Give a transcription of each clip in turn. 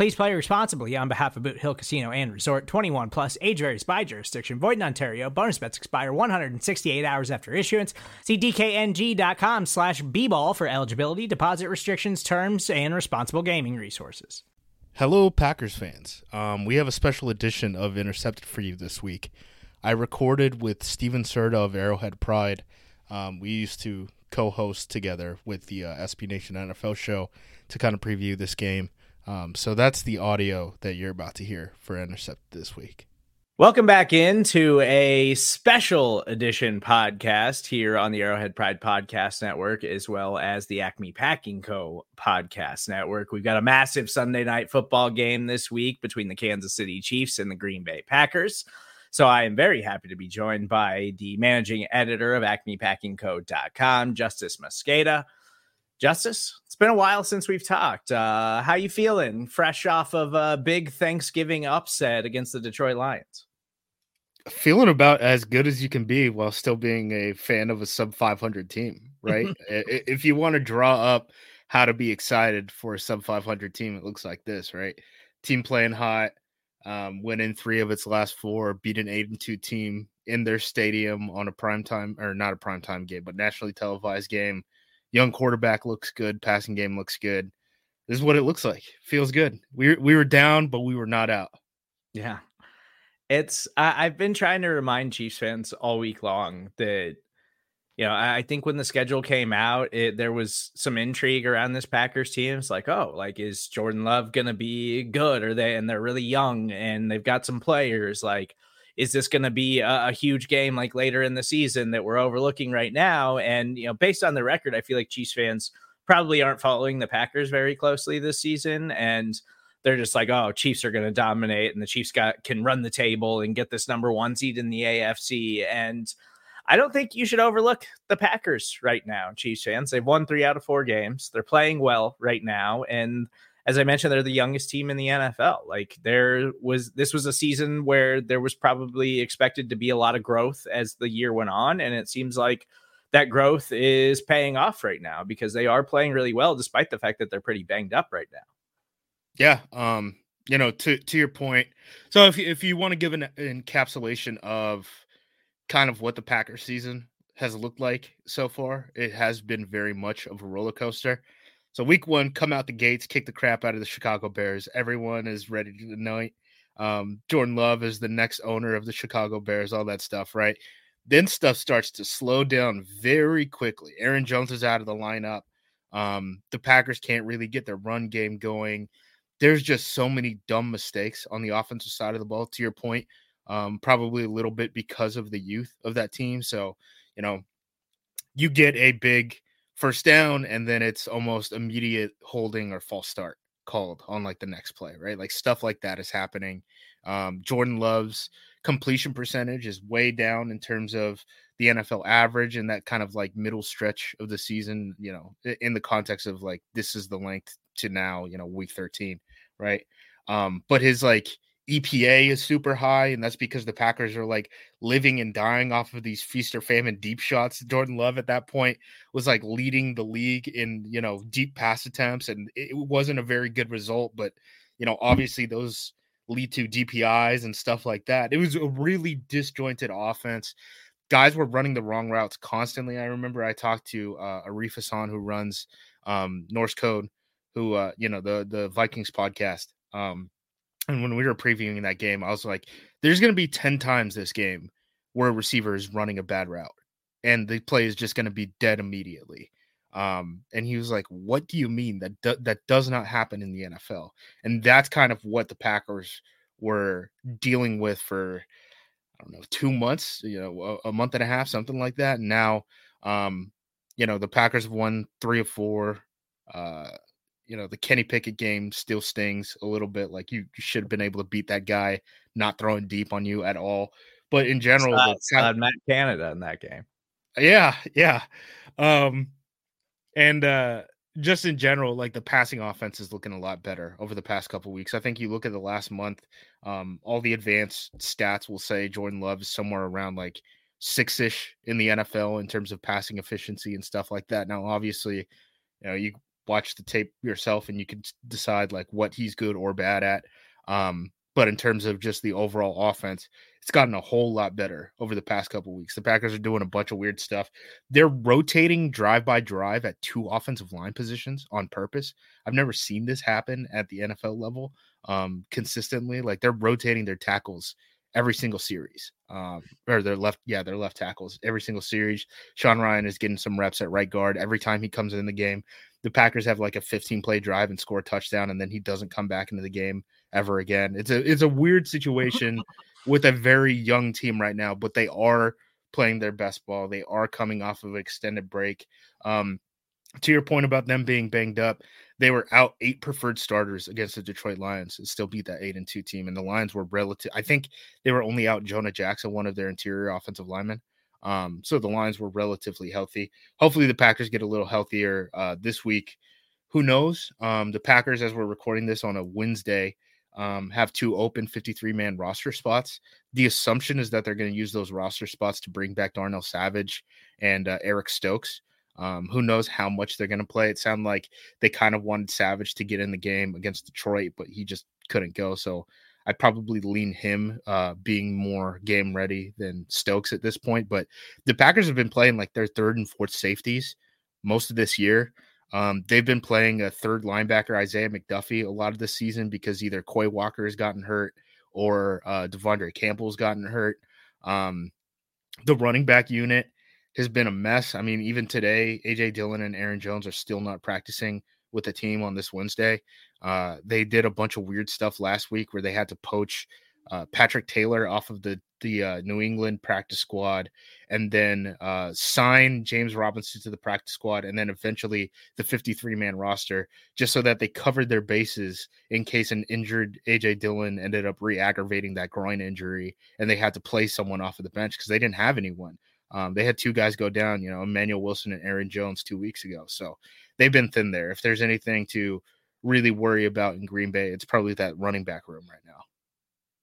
Please play responsibly on behalf of Boot Hill Casino and Resort 21 plus age varies by jurisdiction. Void in Ontario. Bonus bets expire 168 hours after issuance. See DKNG.com slash B-ball for eligibility, deposit restrictions, terms, and responsible gaming resources. Hello, Packers fans. Um, we have a special edition of Intercepted for you this week. I recorded with Stephen Serda of Arrowhead Pride. Um, we used to co-host together with the uh, SB Nation NFL show to kind of preview this game. Um, so that's the audio that you're about to hear for Intercept this week. Welcome back into a special edition podcast here on the Arrowhead Pride Podcast Network, as well as the Acme Packing Co. Podcast Network. We've got a massive Sunday night football game this week between the Kansas City Chiefs and the Green Bay Packers. So I am very happy to be joined by the managing editor of acmepackingco.com, Justis Mosqueda. Justis, it's been a while since we've talked. Uh, how you feeling? Fresh off of a big Thanksgiving upset against the Detroit Lions. Feeling about as good as you can be while still being a fan of a sub 500 team, right? if you want to draw up how to be excited for a sub 500 team, it looks like this, right? Team playing hot, um, winning three of its last four, beat an eight and two team in their stadium on a prime time or not a prime time game, but nationally televised game young quarterback looks good, passing game looks good. This is what it looks like. Feels good. We we were down, but we were not out. Yeah, it's. I, I've been trying to remind Chiefs fans all week long that you know, I think when the schedule came out, it, there was some intrigue around this Packers team. It's like, oh, like is Jordan Love gonna be good? Are they? And they're really young, and they've got some players. Like, is this going to be a, a, huge game like later in the season that we're overlooking right now? And you know, based on the record, I feel like Chiefs fans probably aren't following the Packers very closely this season, and they're just like, oh, Chiefs are going to dominate, and the Chiefs got can run the table and get this number one seed in the AFC. And I don't think you should overlook the Packers right now, Chiefs fans. They've won three out of four games. They're playing well right now, and as I mentioned, they're the youngest team in the NFL. Like there was this was a season where there was probably expected to be a lot of growth as the year went on, and it seems like that growth is paying off right now because they are playing really well despite the fact that they're pretty banged up right now. Yeah, um, you know, to to your point. So if if you want to give an encapsulation of kind of what the Packers season has looked like so far, it has been very much of a roller coaster. So week one, come out the gates, kick the crap out of the Chicago Bears. Everyone is ready to anoint. Um, Jordan Love is the next owner of the Chicago Bears, all that stuff, right? Then stuff starts to slow down very quickly. Aaron Jones is out of the lineup. Um, the Packers can't really get their run game going. There's just so many dumb mistakes on the offensive side of the ball. To your point, um, probably a little bit because of the youth of that team. So, you know, you get a big first down and then it's almost immediate holding or false start called on like the next play, right? Like stuff like that is happening. Um, Jordan Love's completion percentage is way down in terms of the NFL average and that kind of like middle stretch of the season, you know, in the context of like this is the length to now, you know, week 13, right? Um, but his like EPA is super high, and that's because the Packers are like living and dying off of these feast or famine deep shots. Jordan Love at that point was like leading the league in you know deep pass attempts, and it wasn't a very good result. But you know, obviously those lead to DPIs and stuff like that. It was a really disjointed offense. Guys were running the wrong routes constantly. I remember I talked to uh, Arif Hassan, who runs um, Norse Code, who uh, you know the the Vikings podcast. Um, and when we were previewing that game, I was like, there's going to be 10 times this game where a receiver is running a bad route. and the play is just going to be dead immediately. Um, and he was like, "What do you mean that do- that does not happen in the NFL?" And that's kind of what the Packers were dealing with for I don't know two months, you know, a, a month and a half, something like that. And now, um, you know, the Packers have won three of four. Uh, you know, the Kenny Pickett game still stings a little bit. Like you, you should have been able to beat that guy, not throwing deep on you at all. But in general, it's not, Matt Canada in that game. Yeah, yeah. Um, and uh, just in general, like the passing offense is looking a lot better over the past couple weeks. I think you look at the last month, um, all the advanced stats will say Jordan Love is somewhere around like six ish in the NFL in terms of passing efficiency and stuff like that. Now, obviously, you know, you watch the tape yourself and you can decide like what he's good or bad at. Um, but in terms of just the overall offense, it's gotten a whole lot better over the past couple weeks. The Packers are doing a bunch of weird stuff. They're rotating drive by drive at two offensive line positions on purpose. I've never seen this happen at the NFL level um, consistently. Like they're rotating their tackles every single series. Um, or their left, yeah, their left tackles every single series. Sean Rhyan is getting some reps at right guard every time he comes in the game. The Packers have like a 15 play drive and score a touchdown, and then he doesn't come back into the game ever again. It's a it's a weird situation with a very young team right now, but they are playing their best ball. They are coming off of an extended break. Um, to your point about them being banged up, they were out eight preferred starters against the Detroit Lions and still beat that eight and two team. And the Lions were relative. I think they were only out Jonah Jackson, one of their interior offensive linemen. Um, so the Lions were relatively healthy. Hopefully the Packers get a little healthier uh, this week. Who knows? Um, the Packers, as we're recording this on a Wednesday, um, have two open 53 man roster spots. The assumption is that they're going to use those roster spots to bring back Darnell Savage and uh, Eric Stokes. Um, who knows how much they're going to play? It sounded like they kind of wanted Savage to get in the game against Detroit, but he just couldn't go. So I'd probably lean him uh, being more game ready than Stokes at this point. But the Packers have been playing like their third and fourth safeties most of this year. Um, they've been playing a third linebacker, Isaiah McDuffie, a lot of this season because either Quay Walker has gotten hurt or uh, De'Vondre Campbell's gotten hurt. Um, the running back unit has been a mess. I mean, even today, AJ Dillon and Aaron Jones are still not practicing with the team on this Wednesday. Uh, they did a bunch of weird stuff last week where they had to poach uh, Patrick Taylor off of the the uh, New England practice squad, and then uh, sign James Robinson to the practice squad, and then eventually the 53 man roster, just so that they covered their bases in case an injured AJ Dillon ended up re-aggravating that groin injury, and they had to play someone off of the bench because they didn't have anyone. Um, they had two guys go down, you know, Emmanuel Wilson and Aaron Jones two weeks ago, so they've been thin there. If there's anything to really worry about in Green Bay, it's probably that running back room right now.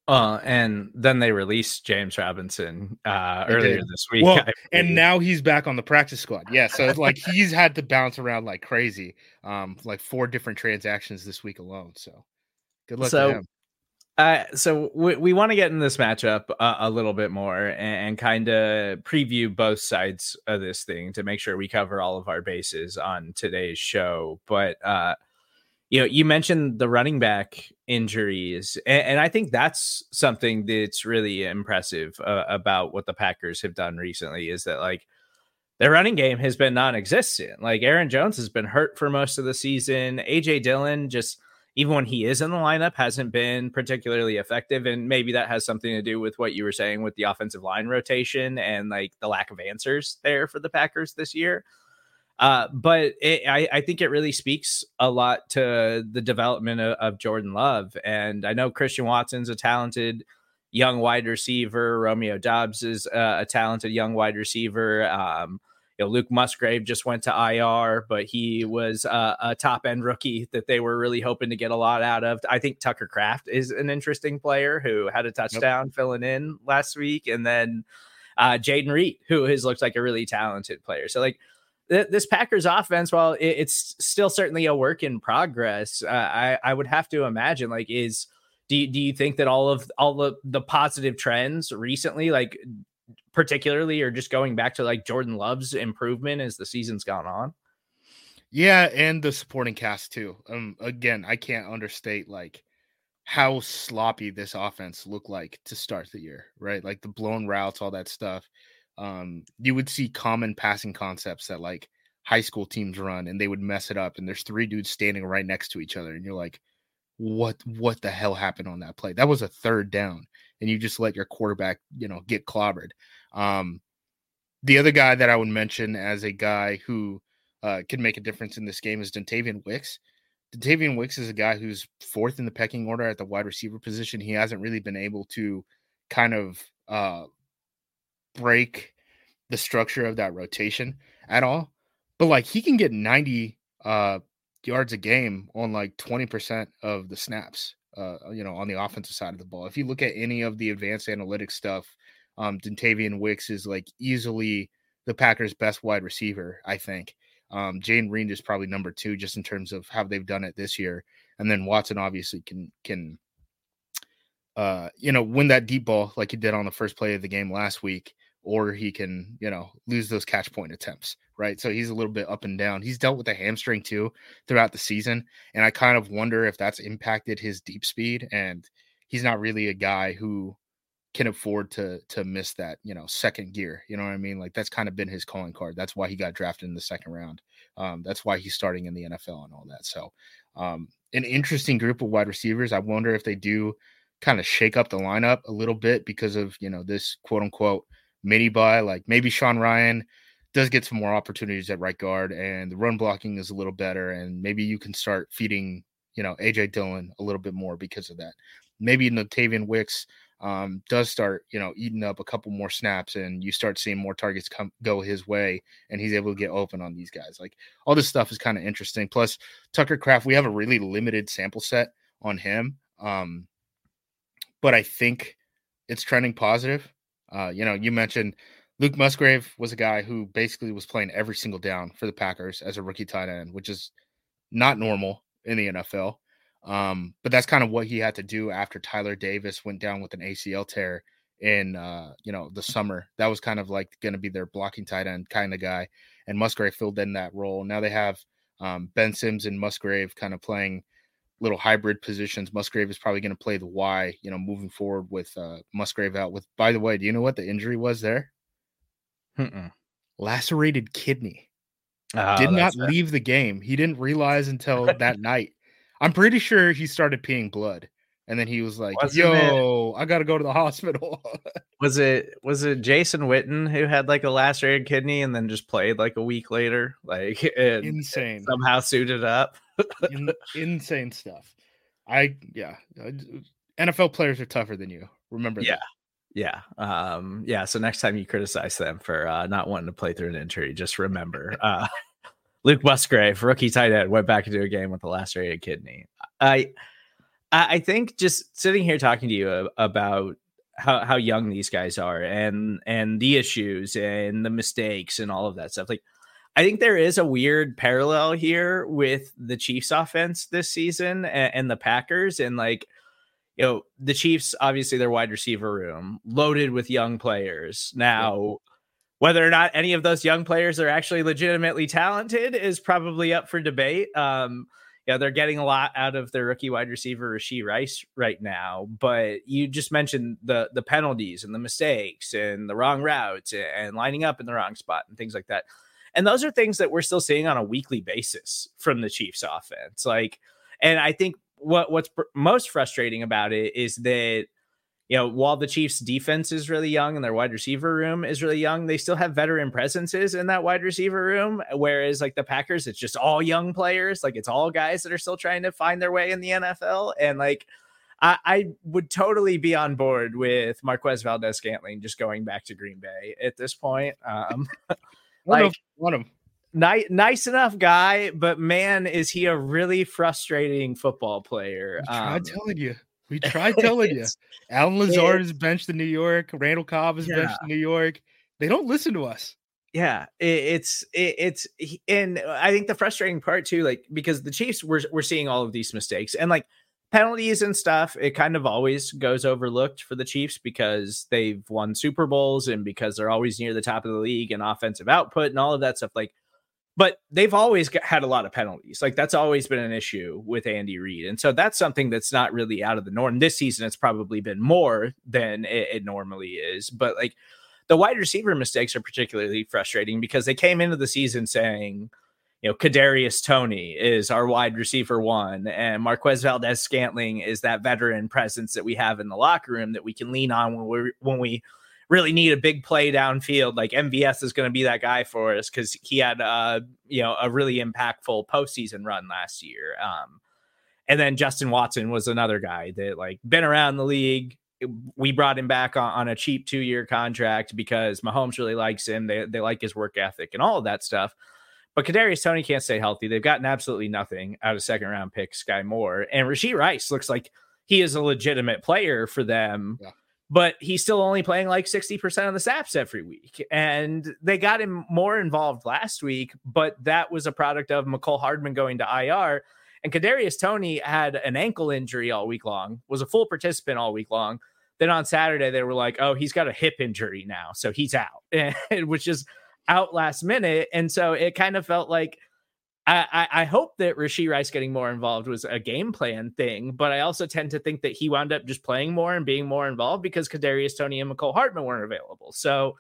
Uh, and then they released James Robinson uh, earlier this week. Well, and now he's back on the practice squad. Yeah, so like he's had to bounce around like crazy, um, like four different transactions this week alone. So good luck so, to him. Uh, so we, we want to get in this matchup a little bit more and, and kind of preview both sides of this thing to make sure we cover all of our bases on today's show. But uh, you know, you mentioned the running back injuries, and, and I think that's something that's really impressive uh, about what the Packers have done recently. Is that like their running game has been non-existent. Like Aaron Jones has been hurt for most of the season. AJ Dillon just even when he is in the lineup hasn't been particularly effective and maybe that has something to do with what you were saying with the offensive line rotation and like the lack of answers there for the Packers this year. Uh, but it, I, I, think it really speaks a lot to the development of, of, Jordan Love. And I know Christian Watson's a talented young wide receiver. Romeo Doubs is uh, a talented young wide receiver. Um, you know, Luke Musgrave just went to IR, but he was uh, a top end rookie that they were really hoping to get a lot out of. I think Tucker Kraft is an interesting player who had a touchdown filling in last week. And then uh, Jayden Reed, who has looked like a really talented player. So, like, this Packers offense, while it's still certainly a work in progress, uh, I I would have to imagine like is do you, do you think that all of all the the positive trends recently, like particularly, or just going back to like Jordan Love's improvement as the season's gone on? Yeah, and the supporting cast too. Um, again, I can't understate like how sloppy this offense looked like to start the year, right? Like the blown routes, all that stuff. um, you would see common passing concepts that like high school teams run and they would mess it up and there's three dudes standing right next to each other and you're like what what the hell happened on that play that was a third down and you just let your quarterback you know get clobbered um the other guy that i would mention as a guy who uh, can make a difference in this game is Dontayvion Wicks. Dontayvion Wicks is a guy who's fourth in the pecking order at the wide receiver position. He hasn't really been able to kind of uh, break the structure of that rotation at all. But like he can get 90 uh, yards a game on like 20% of the snaps, uh, you know, on the offensive side of the ball. If you look at any of the advanced analytics stuff, um, Dontayvion Wicks is like easily the Packers' best wide receiver, I think. Um, Jayden Reed is probably number two just in terms of how they've done it this year. And then Watson obviously can can uh, you know, win that deep ball like he did on the first play of the game last week, or he can, you know, lose those catch point attempts, right? So he's a little bit up and down. He's dealt with a hamstring too throughout the season. And I kind of wonder if that's impacted his deep speed. And he's not really a guy who can afford to to miss that you know second gear you know what i mean? Like that's kind of been his calling card. That's why he got drafted in the second round. Um, that's why he's starting in the nfl and all that. So um, an interesting group of wide receivers. I wonder if they do kind of shake up the lineup a little bit because of you know this quote unquote mini bye. Like maybe sean rhyan does get some more opportunities at right guard and the run blocking is a little better and maybe you can start feeding you know aj dillon a little bit more because of that. Maybe Dontayvion Wicks um, does start, you know, eating up a couple more snaps, and you start seeing more targets come go his way, and he's able to get open on these guys. Like all this stuff is kind of interesting. Plus, Tucker Kraft, we have a really limited sample set on him, um, but I think it's trending positive. Uh, you know, you mentioned Luke Musgrave was a guy who basically was playing every single down for the Packers as a rookie tight end, which is not normal in the NFL. Um, but that's kind of what he had to do after Tyler Davis went down with an ACL tear in uh, you know, the summer. That was kind of like going to be their blocking tight end kind of guy, and Musgrave filled in that role. Now they have um, Ben Sims and Musgrave kind of playing little hybrid positions. Musgrave is probably going to play the Y, you know, moving forward with uh, Musgrave out. With by the way, do you know what the injury was there? Mm-mm. Lacerated kidney. Oh, Did not leave the game. He didn't realize until that night. I'm pretty sure he started peeing blood. And then he was like, Wasn't "Yo, it, I got to go to the hospital." was it was it Jason Witten who had like a lacerated kidney and then just played like a week later, like insane, somehow suited up, In, insane stuff. I yeah, NFL players are tougher than you. Remember yeah. That. Yeah. Um, yeah. So next time you criticize them for uh, not wanting to play through an injury, just remember uh, Luke Musgrave, rookie tight end, went back into a game with a lacerated kidney. I, I think just sitting here talking to you about how how young these guys are and and the issues and the mistakes and all of that stuff. Like, I think there is a weird parallel here with the Chiefs' offense this season and, and the Packers, and like you know the Chiefs obviously their wide receiver room loaded with young players now whether or not any of those young players are actually legitimately talented is probably up for debate. Um, yeah, they're getting a lot out of their rookie wide receiver Rashee Rice right now, but you just mentioned the the penalties and the mistakes and the wrong routes and lining up in the wrong spot and things like that. And those are things that we're still seeing on a weekly basis from the Chiefs offense. Like, and I think what what's most frustrating about it is that you know, while the Chiefs defense is really young and their wide receiver room is really young, they still have veteran presences in that wide receiver room. Whereas like the Packers, it's just all young players. Like it's all guys that are still trying to find their way in the NFL. And like I, I would totally be on board with Marquez Valdes Scantling just going back to Green Bay at this point. Um like one of them. Nice, nice enough guy, but man, is he a really frustrating football player? I'm um, telling you. We tried telling you. Allen Lazard is benched in New York. Randall Cobb is yeah. benched in New York. They don't listen to us. Yeah, it, it's it, it's and I think the frustrating part too, like because the Chiefs were we're seeing all of these mistakes and like penalties and stuff, it kind of always goes overlooked for the Chiefs because they've won Super Bowls and because they're always near the top of the league and offensive output and all of that stuff. Like but they've always had a lot of penalties. Like that's always been an issue with Andy Reid. And so that's something that's not really out of the norm. This season, it's probably been more than it, it normally is. But like the wide receiver mistakes are particularly frustrating because they came into the season saying, you know, Kadarius Toney is our wide receiver one, and Marquez Valdes Scantling is that veteran presence that we have in the locker room that we can lean on when we when we really need a big play downfield. Like MVS is going to be that guy for us because he had uh you know a really impactful postseason run last year. Um, and then Justin Watson was another guy that like been around the league. We brought him back on, on a cheap two year contract because Mahomes really likes him. They they like his work ethic and all of that stuff. But Kadarius Toney can't stay healthy. They've gotten absolutely nothing out of second round pick Skyy Moore, and Rashee Rice looks like he is a legitimate player for them. Yeah. But he's still only playing like 60% of the snaps every week. And they got him more involved last week, but that was a product of Mecole Hardman going to IR. And Kadarius Toney had an ankle injury all week long, was a full participant all week long. Then on Saturday, they were like, oh, he's got a hip injury now. So he's out, which is out last minute. And so it kind of felt like I, I, hope that Rashee Rice getting more involved was a game plan thing, but I also tend to think that he wound up just playing more and being more involved because Kadarius Toney and Mecole Hardman weren't available. So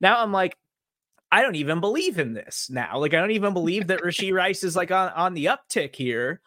now I'm like, I don't even believe in this now. Like I don't even believe that Rashee Rice is like on, on the uptick here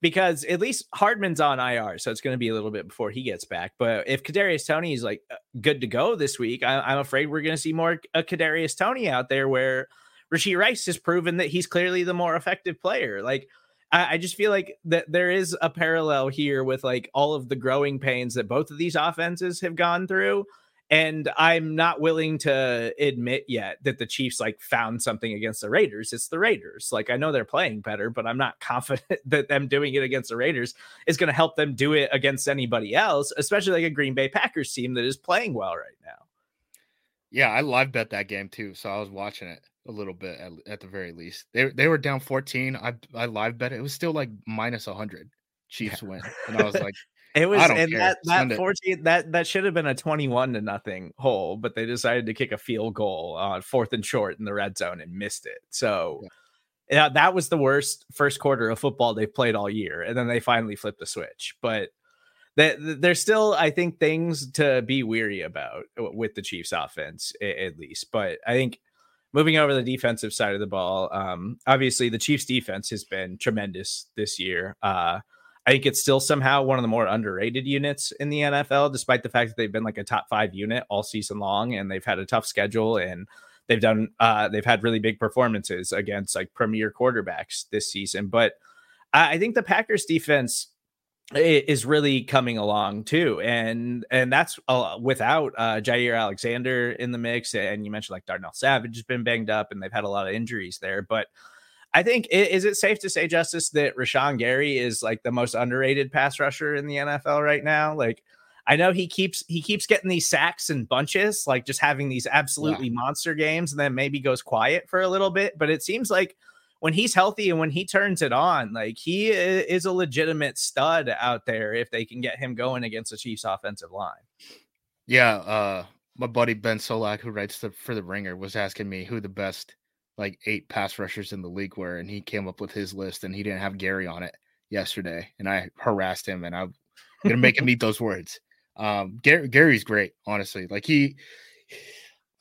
because at least Hardman's on IR, so it's going to be a little bit before he gets back. But if Kadarius Toney is like uh, good to go this week, I, am afraid we're going to see more a Kadarius Toney out there where Rashee Rice has proven that he's clearly the more effective player. Like, I, I just feel like that there is a parallel here with like all of the growing pains that both of these offenses have gone through. And I'm not willing to admit yet that the Chiefs like found something against the Raiders. It's the Raiders. Like I know they're playing better, but I'm not confident that them doing it against the Raiders is going to help them do it against anybody else, especially like a Green Bay Packers team that is playing well right now. Yeah, I live bet that game too, so I was watching it a little bit at, at the very least. They they were down 14. I I live bet it. It was still like minus 100. Chiefs yeah. win. And I was like it was and care. that that 14 that that should have been a 21 to nothing hole, but they decided to kick a field goal on fourth and short in the red zone and missed it. So yeah. Yeah, that was the worst first quarter of football they've played all year, and then they finally flipped the switch. But that there's still, I think, things to be weary about uh, with the Chiefs' offense, at least. But I think moving over the defensive side of the ball, um, obviously the Chiefs defense has been tremendous this year. Uh, I think it's still somehow one of the more underrated units in the NFL, despite the fact that they've been like a top five unit all season long and they've had a tough schedule and they've done uh, they've had really big performances against like premier quarterbacks this season. But I, I think the Packers defense is really coming along too and and that's uh, without uh Jaire Alexander in the mix and you mentioned like Darnell Savage has been banged up and they've had a lot of injuries there but I think is it safe to say Justis that Rashan Gary is like the most underrated pass rusher in the NFL right now like I know he keeps he keeps getting these sacks and bunches like just having these absolutely yeah. monster games and then maybe goes quiet for a little bit but it seems like when he's healthy and when he turns it on, like he is a legitimate stud out there if they can get him going against the Chiefs offensive line. Yeah, uh my buddy Ben Solak, who writes the, for the Ringer, was asking me who the best like eight pass rushers in the league were, and he came up with his list, and he didn't have Gary on it yesterday, and I harassed him, and I'm gonna make him eat those words. Um, Gary, Gary's great, honestly. Like he,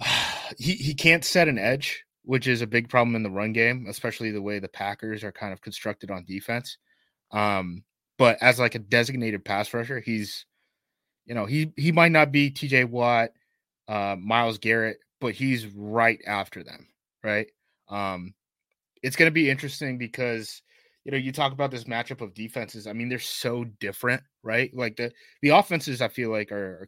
he he can't set an edge which is a big problem in the run game, especially the way the Packers are kind of constructed on defense. Um, but as like a designated pass rusher, he's, you know, he he might not be T.J. Watt, uh, Myles Garrett, but he's right after them, right? Um, it's going to be interesting because you know you talk about this matchup of defenses. I mean, they're so different, right? Like the the offenses, I feel like are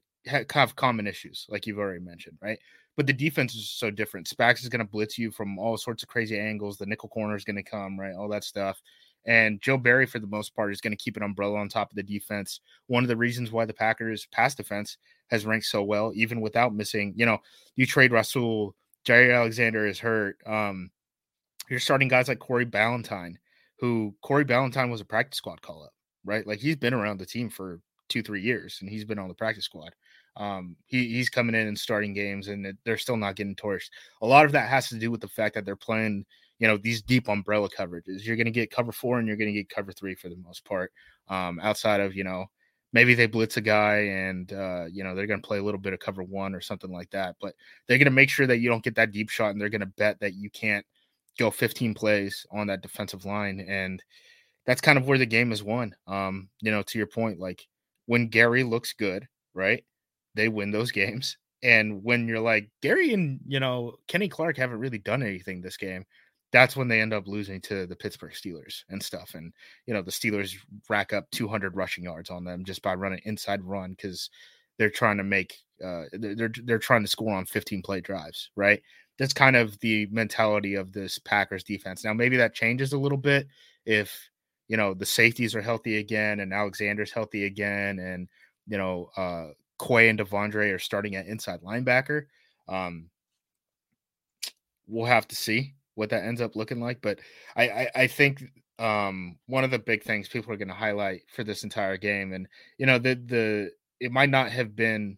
have common issues, like you've already mentioned, right? But the defense is so different. Spags is going to blitz you from all sorts of crazy angles. The nickel corner is going to come, right? All that stuff. And Joe Barry, for the most part, is going to keep an umbrella on top of the defense. One of the reasons why the Packers' pass defense has ranked so well, even without missing, you know, you trade Rasul, Jaire Alexander is hurt. Um, you're starting guys like Corey Ballentine, who Corey Ballentine was a practice squad call up, right? Like he's been around the team for two, three years, and he's been on the practice squad. Um, he, he's coming in and starting games, and they're still not getting torched. A lot of that has to do with the fact that they're playing, you know, these deep umbrella coverages. You're going to get cover four, and you're going to get cover three for the most part. Um, outside of you know maybe they blitz a guy and uh, you know they're going to play a little bit of cover one or something like that but they're going to make sure that you don't get that deep shot and they're going to bet that you can't go 15 plays on that defensive line and that's kind of where the game is won um, you know to your point like when gary looks good right they win those games and when you're like gary and you know kenny clark haven't really done anything this game that's when they end up losing to the Pittsburgh Steelers and stuff. And you know, the Steelers rack up 200 rushing yards on them just by running inside run because they're trying to make uh, they're they're trying to score on 15 play drives, right? That's kind of the mentality of this Packers defense. Now, maybe that changes a little bit if you know the safeties are healthy again and Alexander's healthy again, and you know uh, Quay and De'Vondre are starting at inside linebacker. Um, we'll have to see what that ends up looking like. But I, I, I think um, one of the big things people are going to highlight for this entire game, and you know, the the it might not have been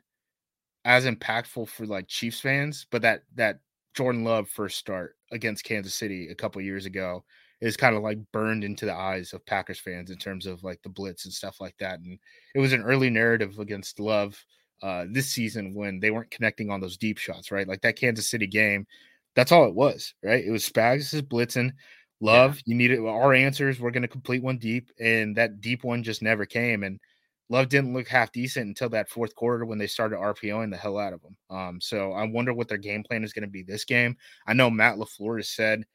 as impactful for like Chiefs fans, but that that Jordan Love first start against Kansas City a couple years ago is kind of like burned into the eyes of Packers fans in terms of like the blitz and stuff like that. And it was an early narrative against Love uh, this season when they weren't connecting on those deep shots, right? Like that Kansas City game, that's all it was, right? It was Spags is blitzing. Love, yeah. you needed our answers. We're going to complete one deep, and that deep one just never came. And Love didn't look half decent until that fourth quarter when they started RPOing the hell out of them. Um, so I wonder what their game plan is going to be this game. I know Matt LaFleur has said,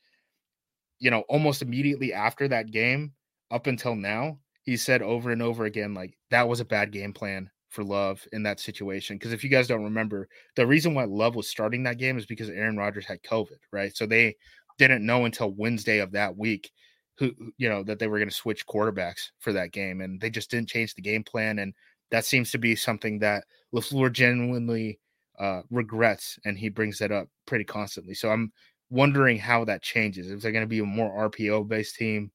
you know, almost immediately after that game, up until now, he said over and over again, like that was a bad game plan for Love in that situation. Because if you guys don't remember, the reason why Love was starting that game is because Aaron Rodgers had COVID, right? So they didn't know until Wednesday of that week who you know that they were going to switch quarterbacks for that game, and they just didn't change the game plan. And that seems to be something that Lafleur genuinely uh, regrets, and he brings that up pretty constantly. So I'm wondering how that changes. Is there going to be a more RPO based team?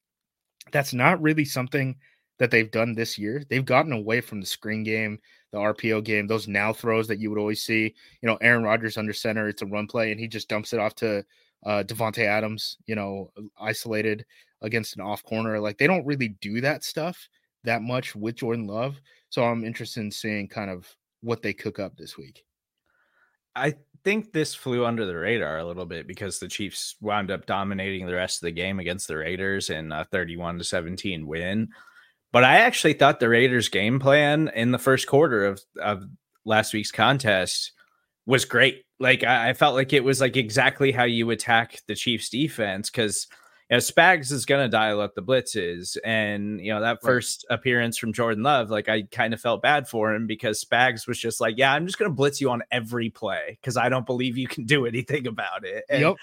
That's not really something that they've done this year. They've gotten away from the screen game, the RPO game, those now throws that you would always see. You know, Aaron Rodgers under center, it's a run play, and he just dumps it off to uh, Davante Adams. You know, isolated against an off corner. Like they don't really do that stuff that much with Jordan Love. So I'm interested in seeing kind of what they cook up this week. I think this flew under the radar a little bit because the Chiefs wound up dominating the rest of the game against the Raiders in a 31 to 17 win. But I actually thought the Raiders' game plan in the first quarter of, of last week's contest was great. Like I, I felt like it was like exactly how you attack the Chiefs defense because you know, Spags is going to dial up the blitzes. And, you know, that first right. appearance from Jordan Love, like I kind of felt bad for him because Spags was just like, yeah, I'm just going to blitz you on every play because I don't believe you can do anything about it. And yep.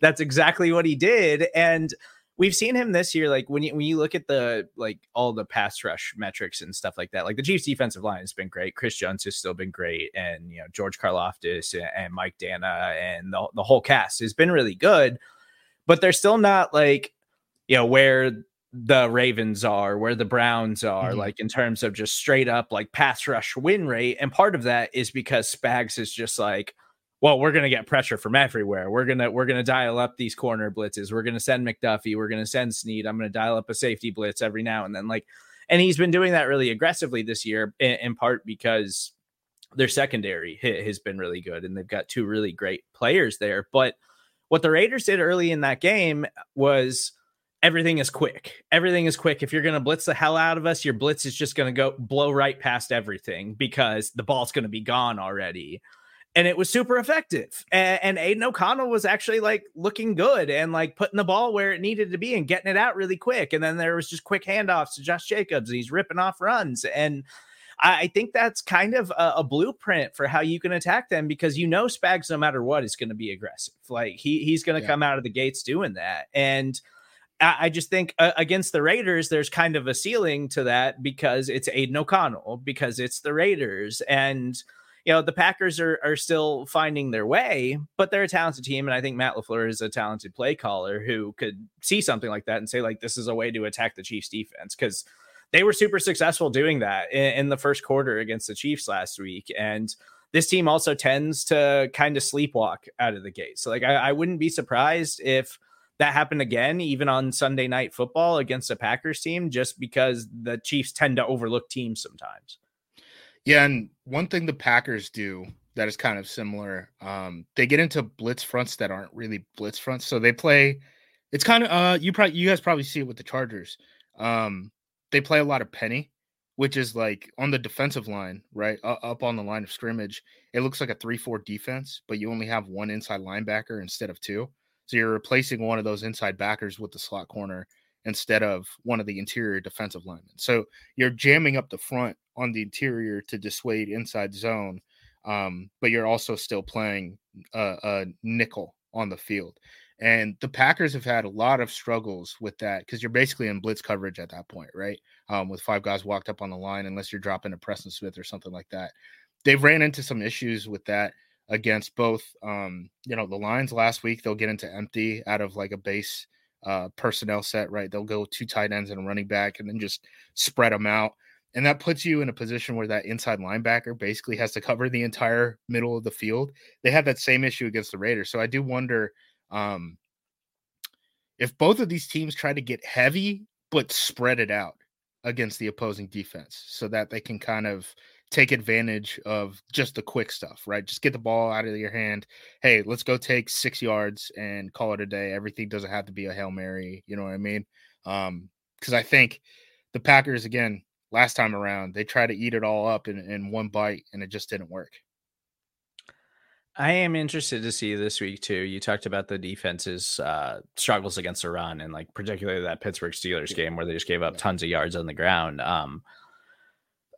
that's exactly what he did. And, we've seen him this year. Like when you when you look at the like all the pass rush metrics and stuff like that, like the Chiefs defensive line has been great. Chris Jones has still been great, and you know George Karlaftis and, and Mike Danna and the, the whole cast has been really good. But they're still not like you know where the Ravens are, where the Browns are, mm-hmm. like in terms of just straight up like pass rush win rate. And part of that is because Spags is just like well, we're going to get pressure from everywhere. We're going to we're going to dial up these corner blitzes. We're going to send McDuffie, we're going to send Sneed. I'm going to dial up a safety blitz every now and then like and he's been doing that really aggressively this year in, in part because their secondary has been really good and they've got two really great players there. But what the Raiders did early in that game was everything is quick. Everything is quick. If you're going to blitz the hell out of us, your blitz is just going to go blow right past everything because the ball's going to be gone already and it was super effective. And, and Aidan O'Connell was actually like looking good and like putting the ball where it needed to be and getting it out really quick. And then there was just quick handoffs to Josh Jacobs, and he's ripping off runs. And I, I think that's kind of a, a, blueprint for how you can attack them because you know Spags, no matter what, is going to be aggressive. Like he he's going to yeah. come out of the gates doing that. And I, I just think uh, against the Raiders, there's kind of a ceiling to that because it's Aidan O'Connell, because it's the Raiders. And you know the Packers are are still finding their way, but they're a talented team, and I think Matt LaFleur is a talented play caller who could see something like that and say like this is a way to attack the Chiefs defense because they were super successful doing that in, in, the first quarter against the Chiefs last week, and this team also tends to kind of sleepwalk out of the gate. So like I, I wouldn't be surprised if that happened again, even on Sunday night football against the Packers team, just because the Chiefs tend to overlook teams sometimes. Yeah, and one thing the Packers do that is kind of similar, um, they get into blitz fronts that aren't really blitz fronts. So they play it's kind of uh you probably you guys probably see it with the Chargers. Um, they play a lot of penny, which is like on the defensive line, right? Uh, up on the line of scrimmage. It looks like a 3-4 defense, but you only have one inside linebacker instead of two. So you're replacing one of those inside backers with the slot corner instead of one of the interior defensive linemen. So you're jamming up the front on the interior to dissuade inside zone, um, but you're also still playing a, a, nickel on the field. And the Packers have had a lot of struggles with that because you're basically in blitz coverage at that point, right? Um, with five guys walked up on the line, unless you're dropping a Preston Smith or something like that. They've ran into some issues with that against both um, you know, the Lions last week. They'll get into empty out of like a base uh, personnel set, right? They'll go two tight ends and a running back and then just spread them out. And that puts you in a position where that inside linebacker basically has to cover the entire middle of the field. They had that same issue against the Raiders. So I do wonder um, if both of these teams try to get heavy but spread it out against the opposing defense so that they can kind of take advantage of just the quick stuff, right? Just get the ball out of your hand. Hey, let's go take six yards and call it a day. Everything doesn't have to be a Hail Mary. You know what I mean? Um, because I think the Packers, again, last time around, they tried to eat it all up in, in one bite and it just didn't work. I am interested to see this week too. You talked about the defense's uh, struggles against the run, and like particularly that Pittsburgh Steelers game where they just gave up tons of yards on the ground. Um,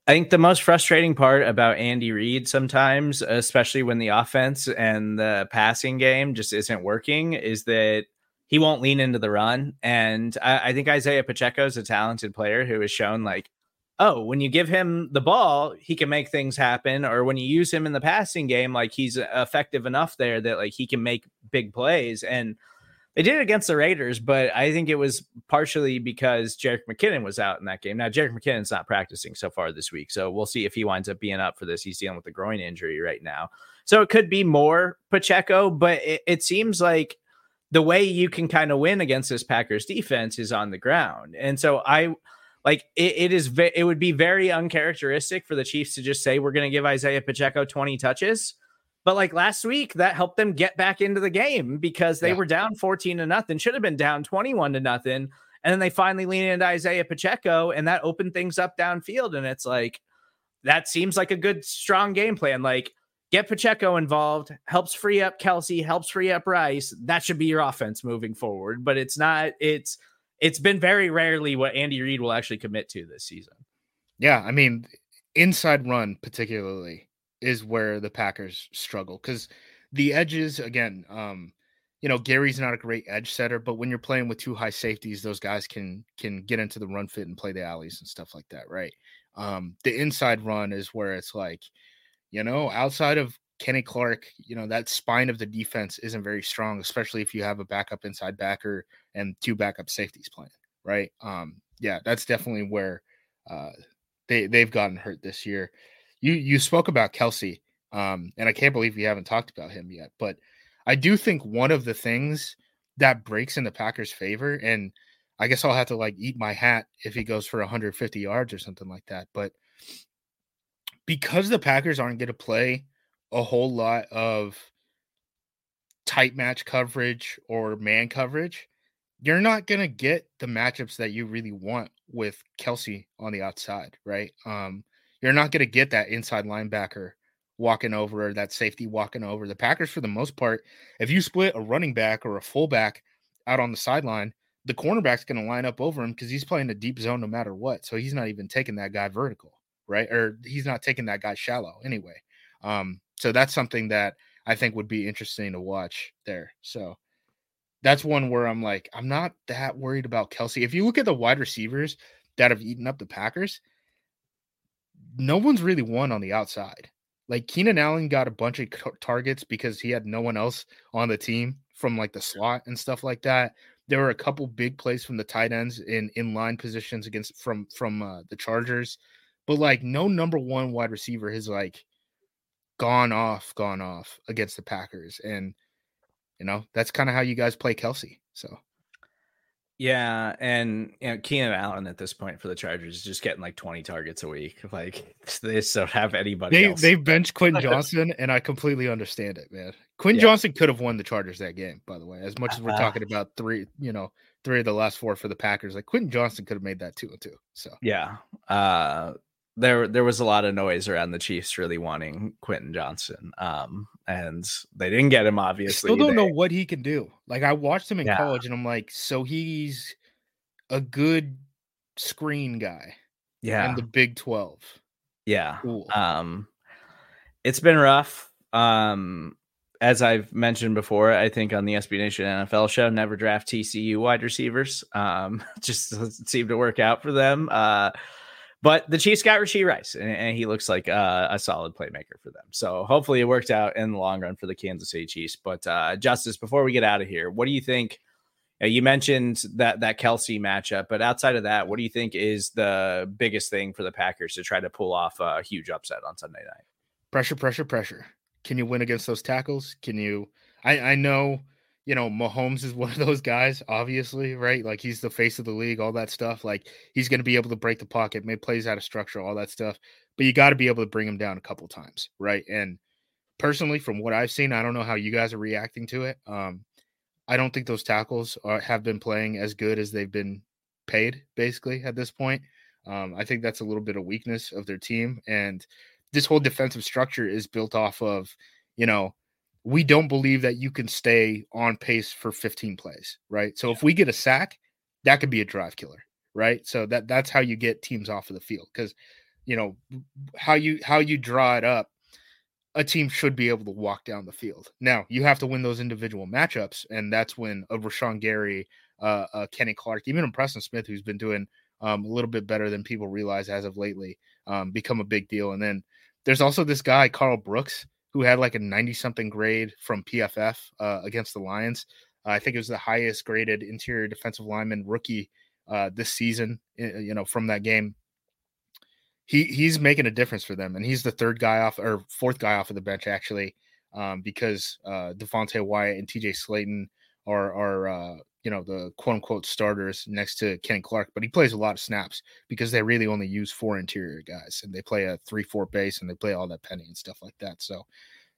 I think the most frustrating part about Andy Reid sometimes, especially when the offense and the passing game just isn't working, is that he won't lean into the run. And I, I think Isaiah Pacheco is a talented player who has shown like, oh, when you give him the ball, he can make things happen. Or when you use him in the passing game, like he's uh, effective enough there that like he can make big plays. And they did it against the Raiders, but I think it was partially because Jerick McKinnon was out in that game. Now, Jerick McKinnon's not practicing so far this week, so we'll see if he winds up being up for this. He's dealing with a groin injury right now. So it could be more Pacheco, but it, it seems like the way you can kind of win against this Packers defense is on the ground. And so I like it, it is ve- it would be very uncharacteristic for the Chiefs to just say we're going to give Isaiah Pacheco 20 touches but like last week, that helped them get back into the game because they yeah. were down 14 to nothing, should have been down 21 to nothing. And then they finally lean into Isaiah Pacheco, and that opened things up downfield. And it's like, that seems like a good, strong game plan. Like, get Pacheco involved, helps free up Kelce, helps free up Rice. That should be your offense moving forward. But it's not, it's, it's been very rarely what Andy Reid will actually commit to this season. Yeah. I mean, inside run, particularly, is where the Packers struggle because the edges again. Um, you know, Gary's not a great edge setter, but when you're playing with two high safeties, those guys can can get into the run fit and play the alleys and stuff like that, right? Um, the inside run is where it's like, you know, outside of Kenny Clark, you know, that spine of the defense isn't very strong, especially if you have a backup inside backer and two backup safeties playing, right? Um, yeah, that's definitely where uh, they they've gotten hurt this year you you spoke about Kelce, um, and I can't believe we haven't talked about him yet. But I do think one of the things that breaks in the Packers' favor, and I guess I'll have to like eat my hat if he goes for 150 yards or something like that. But because the Packers aren't going to play a whole lot of tight match coverage or man coverage, you're not going to get the matchups that you really want with Kelce on the outside, right? Um, you're not going to get that inside linebacker walking over or that safety walking over. The Packers, for the most part, if you split a running back or a fullback out on the sideline, the cornerback's going to line up over him because he's playing a deep zone no matter what. So he's not even taking that guy vertical, right? Or he's not taking that guy shallow anyway. Um, so that's something that I think would be interesting to watch there. So that's one where I'm like, I'm not that worried about Kelce. If you look at the wide receivers that have eaten up the Packers, no one's really won on the outside. Like Keenan Allen got a bunch of targets because he had no one else on the team from like the slot and stuff like that. There were a couple big plays from the tight ends in in line positions against from from uh, the Chargers, but like no number one wide receiver has like gone off, gone off against the Packers, and you know that's kind of how you guys play Kelce. So Yeah, and you know, Keenan Allen at this point for the Chargers is just getting like 20 targets a week. Like they just don't have anybody. They else. they benched Quinn Johnson, and I completely understand it, man. Quinn yeah. Johnson could have won the Chargers that game, by the way. As much as we're uh, talking about three, you know, three of the last four for the Packers, like Quentin Johnston could have made that two and two. So yeah, uh, there there was a lot of noise around the Chiefs really wanting Quentin Johnston, um, and they didn't get him. Obviously, I still don't they, know what he can do. Like I watched him in yeah. college, and I'm like, so he's a good screen guy. Yeah, in the Big Twelve. Yeah. Cool. Um, it's been rough. Um, as I've mentioned before, I think on the SB Nation NFL show, never draft TCU wide receivers. Um, just doesn't seem to work out for them. Uh, but the Chiefs got Rashee Rice, and, and he looks like uh, a solid playmaker for them. So hopefully it worked out in the long run for the Kansas City Chiefs. But uh, Justis, before we get out of here, what do you think? Uh, you mentioned that that Kelce matchup, but outside of that, what do you think is the biggest thing for the Packers to try to pull off a huge upset on Sunday night? Pressure, pressure, pressure. Can you win against those tackles? Can you? I I know you know, Mahomes is one of those guys, obviously, right? Like he's the face of the league, all that stuff. Like he's going to be able to break the pocket, make plays out of structure, all that stuff. But you got to be able to bring him down a couple times, right? And personally, from what I've seen, I don't know how you guys are reacting to it. Um, I don't think those tackles are, have been playing as good as they've been paid, basically, at this point. Um, I think that's a little bit of weakness of their team. And this whole defensive structure is built off of, you know, we don't believe that you can stay on pace for 15 plays, right? So if we get a sack, that could be a drive killer, right? So that that's how you get teams off of the field because you know how you how you draw it up. A team should be able to walk down the field. Now you have to win those individual matchups, and that's when a Rashan Gary, uh, uh, Kenny Clark, even a Preston Smith, who's been doing um, a little bit better than people realize as of lately, um, become a big deal. And then there's also this guy Karl Brooks who had like a 90 something grade from PFF uh, against the Lions. Uh, I think it was the highest graded interior defensive lineman rookie uh, this season, you know, from that game. He he's making a difference for them, and he's the third guy off or fourth guy off of the bench actually, um, because uh, Devonte Wyatt and TJ Slaton are are uh, you know the quote unquote starters next to Kenny Clark, but he plays a lot of snaps because they really only use four interior guys and they play a three four base and they play all that penny and stuff like that. So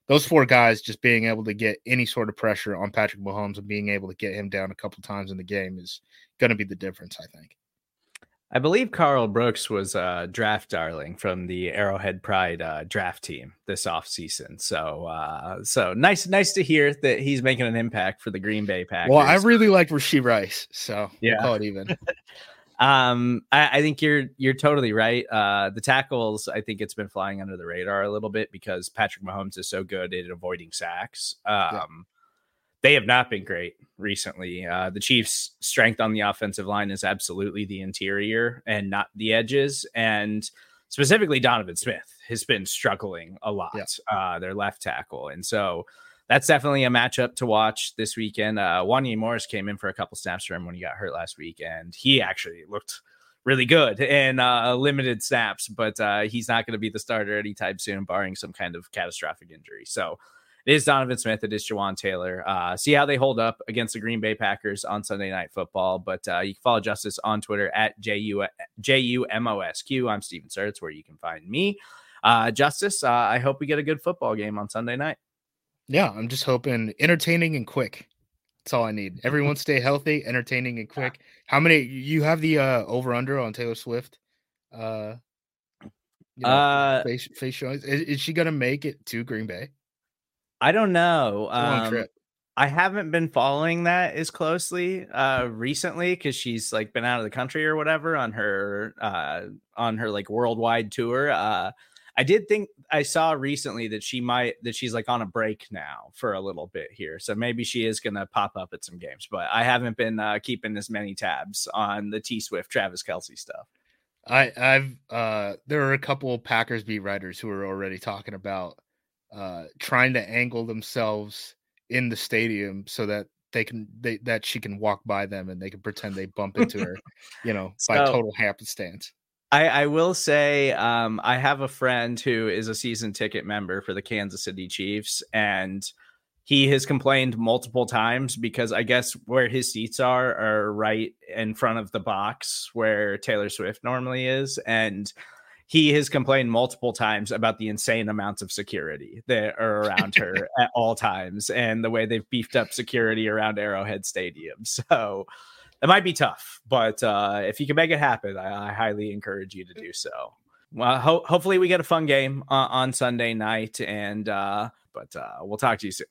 those four guys just being able to get any sort of pressure on Patrick Mahomes and being able to get him down a couple times in the game is going to be the difference, I think. I believe Karl Brooks was a draft darling from the Arrowhead Pride uh, draft team this offseason. So uh, so nice nice to hear that he's making an impact for the Green Bay Packers. Well, I really like Rashee Rice, so yeah. We'll call it even. um, I, I, think you're you're totally right. Uh, the tackles, I think it's been flying under the radar a little bit because Patrick Mahomes is so good at avoiding sacks. Um, yeah they have not been great recently. Uh, the Chiefs' strength on the offensive line is absolutely the interior and not the edges. And specifically, Donovan Smith has been struggling a lot, yeah. uh, their left tackle. And so that's definitely a matchup to watch this weekend. Uh, Morris came in for a couple snaps for him when he got hurt last week, and he actually looked really good in uh, limited snaps, but uh, he's not going to be the starter anytime soon, barring some kind of catastrophic injury. So it is Donovan Smith. It is Jawaan Taylor. Uh, see how they hold up against the Green Bay Packers on Sunday Night Football. But uh, you can follow Justis on Twitter at J-U- J-U-M-O-S-Q. I'm Stephen Serda, where you can find me. Uh, Justis, uh, I hope we get a good football game on Sunday night. Yeah, I'm just hoping entertaining and quick. That's all I need. Everyone stay healthy, entertaining and quick. How many you have the uh, over under on Taylor Swift? Uh, you know, uh face, face showings. Is, is she gonna make it to Green Bay? I don't know. Um, I haven't been following that as closely uh recently because she's like been out of the country or whatever on her uh on her like worldwide tour. Uh I did think I saw recently that she might that she's like on a break now for a little bit here. So maybe she is gonna pop up at some games, but I haven't been uh keeping as many tabs on the T Swift Travis Kelce stuff. I I've uh there are a couple Packers beat writers who are already talking about uh, trying to angle themselves in the stadium so that they can they that she can walk by them and they can pretend they bump into her, you know, so, by total happenstance. I, I will say um, I have a friend who is a season ticket member for the Kansas City Chiefs, and he has complained multiple times because I guess where his seats are are right in front of the box where Taylor Swift normally is. And he has complained multiple times about the insane amounts of security that are around her at all times and the way they've beefed up security around Arrowhead Stadium. So it might be tough, but uh, if you can make it happen, I, I highly encourage you to do so. Well, ho- hopefully we get a fun game uh, on Sunday night, and uh, but uh, we'll talk to you soon.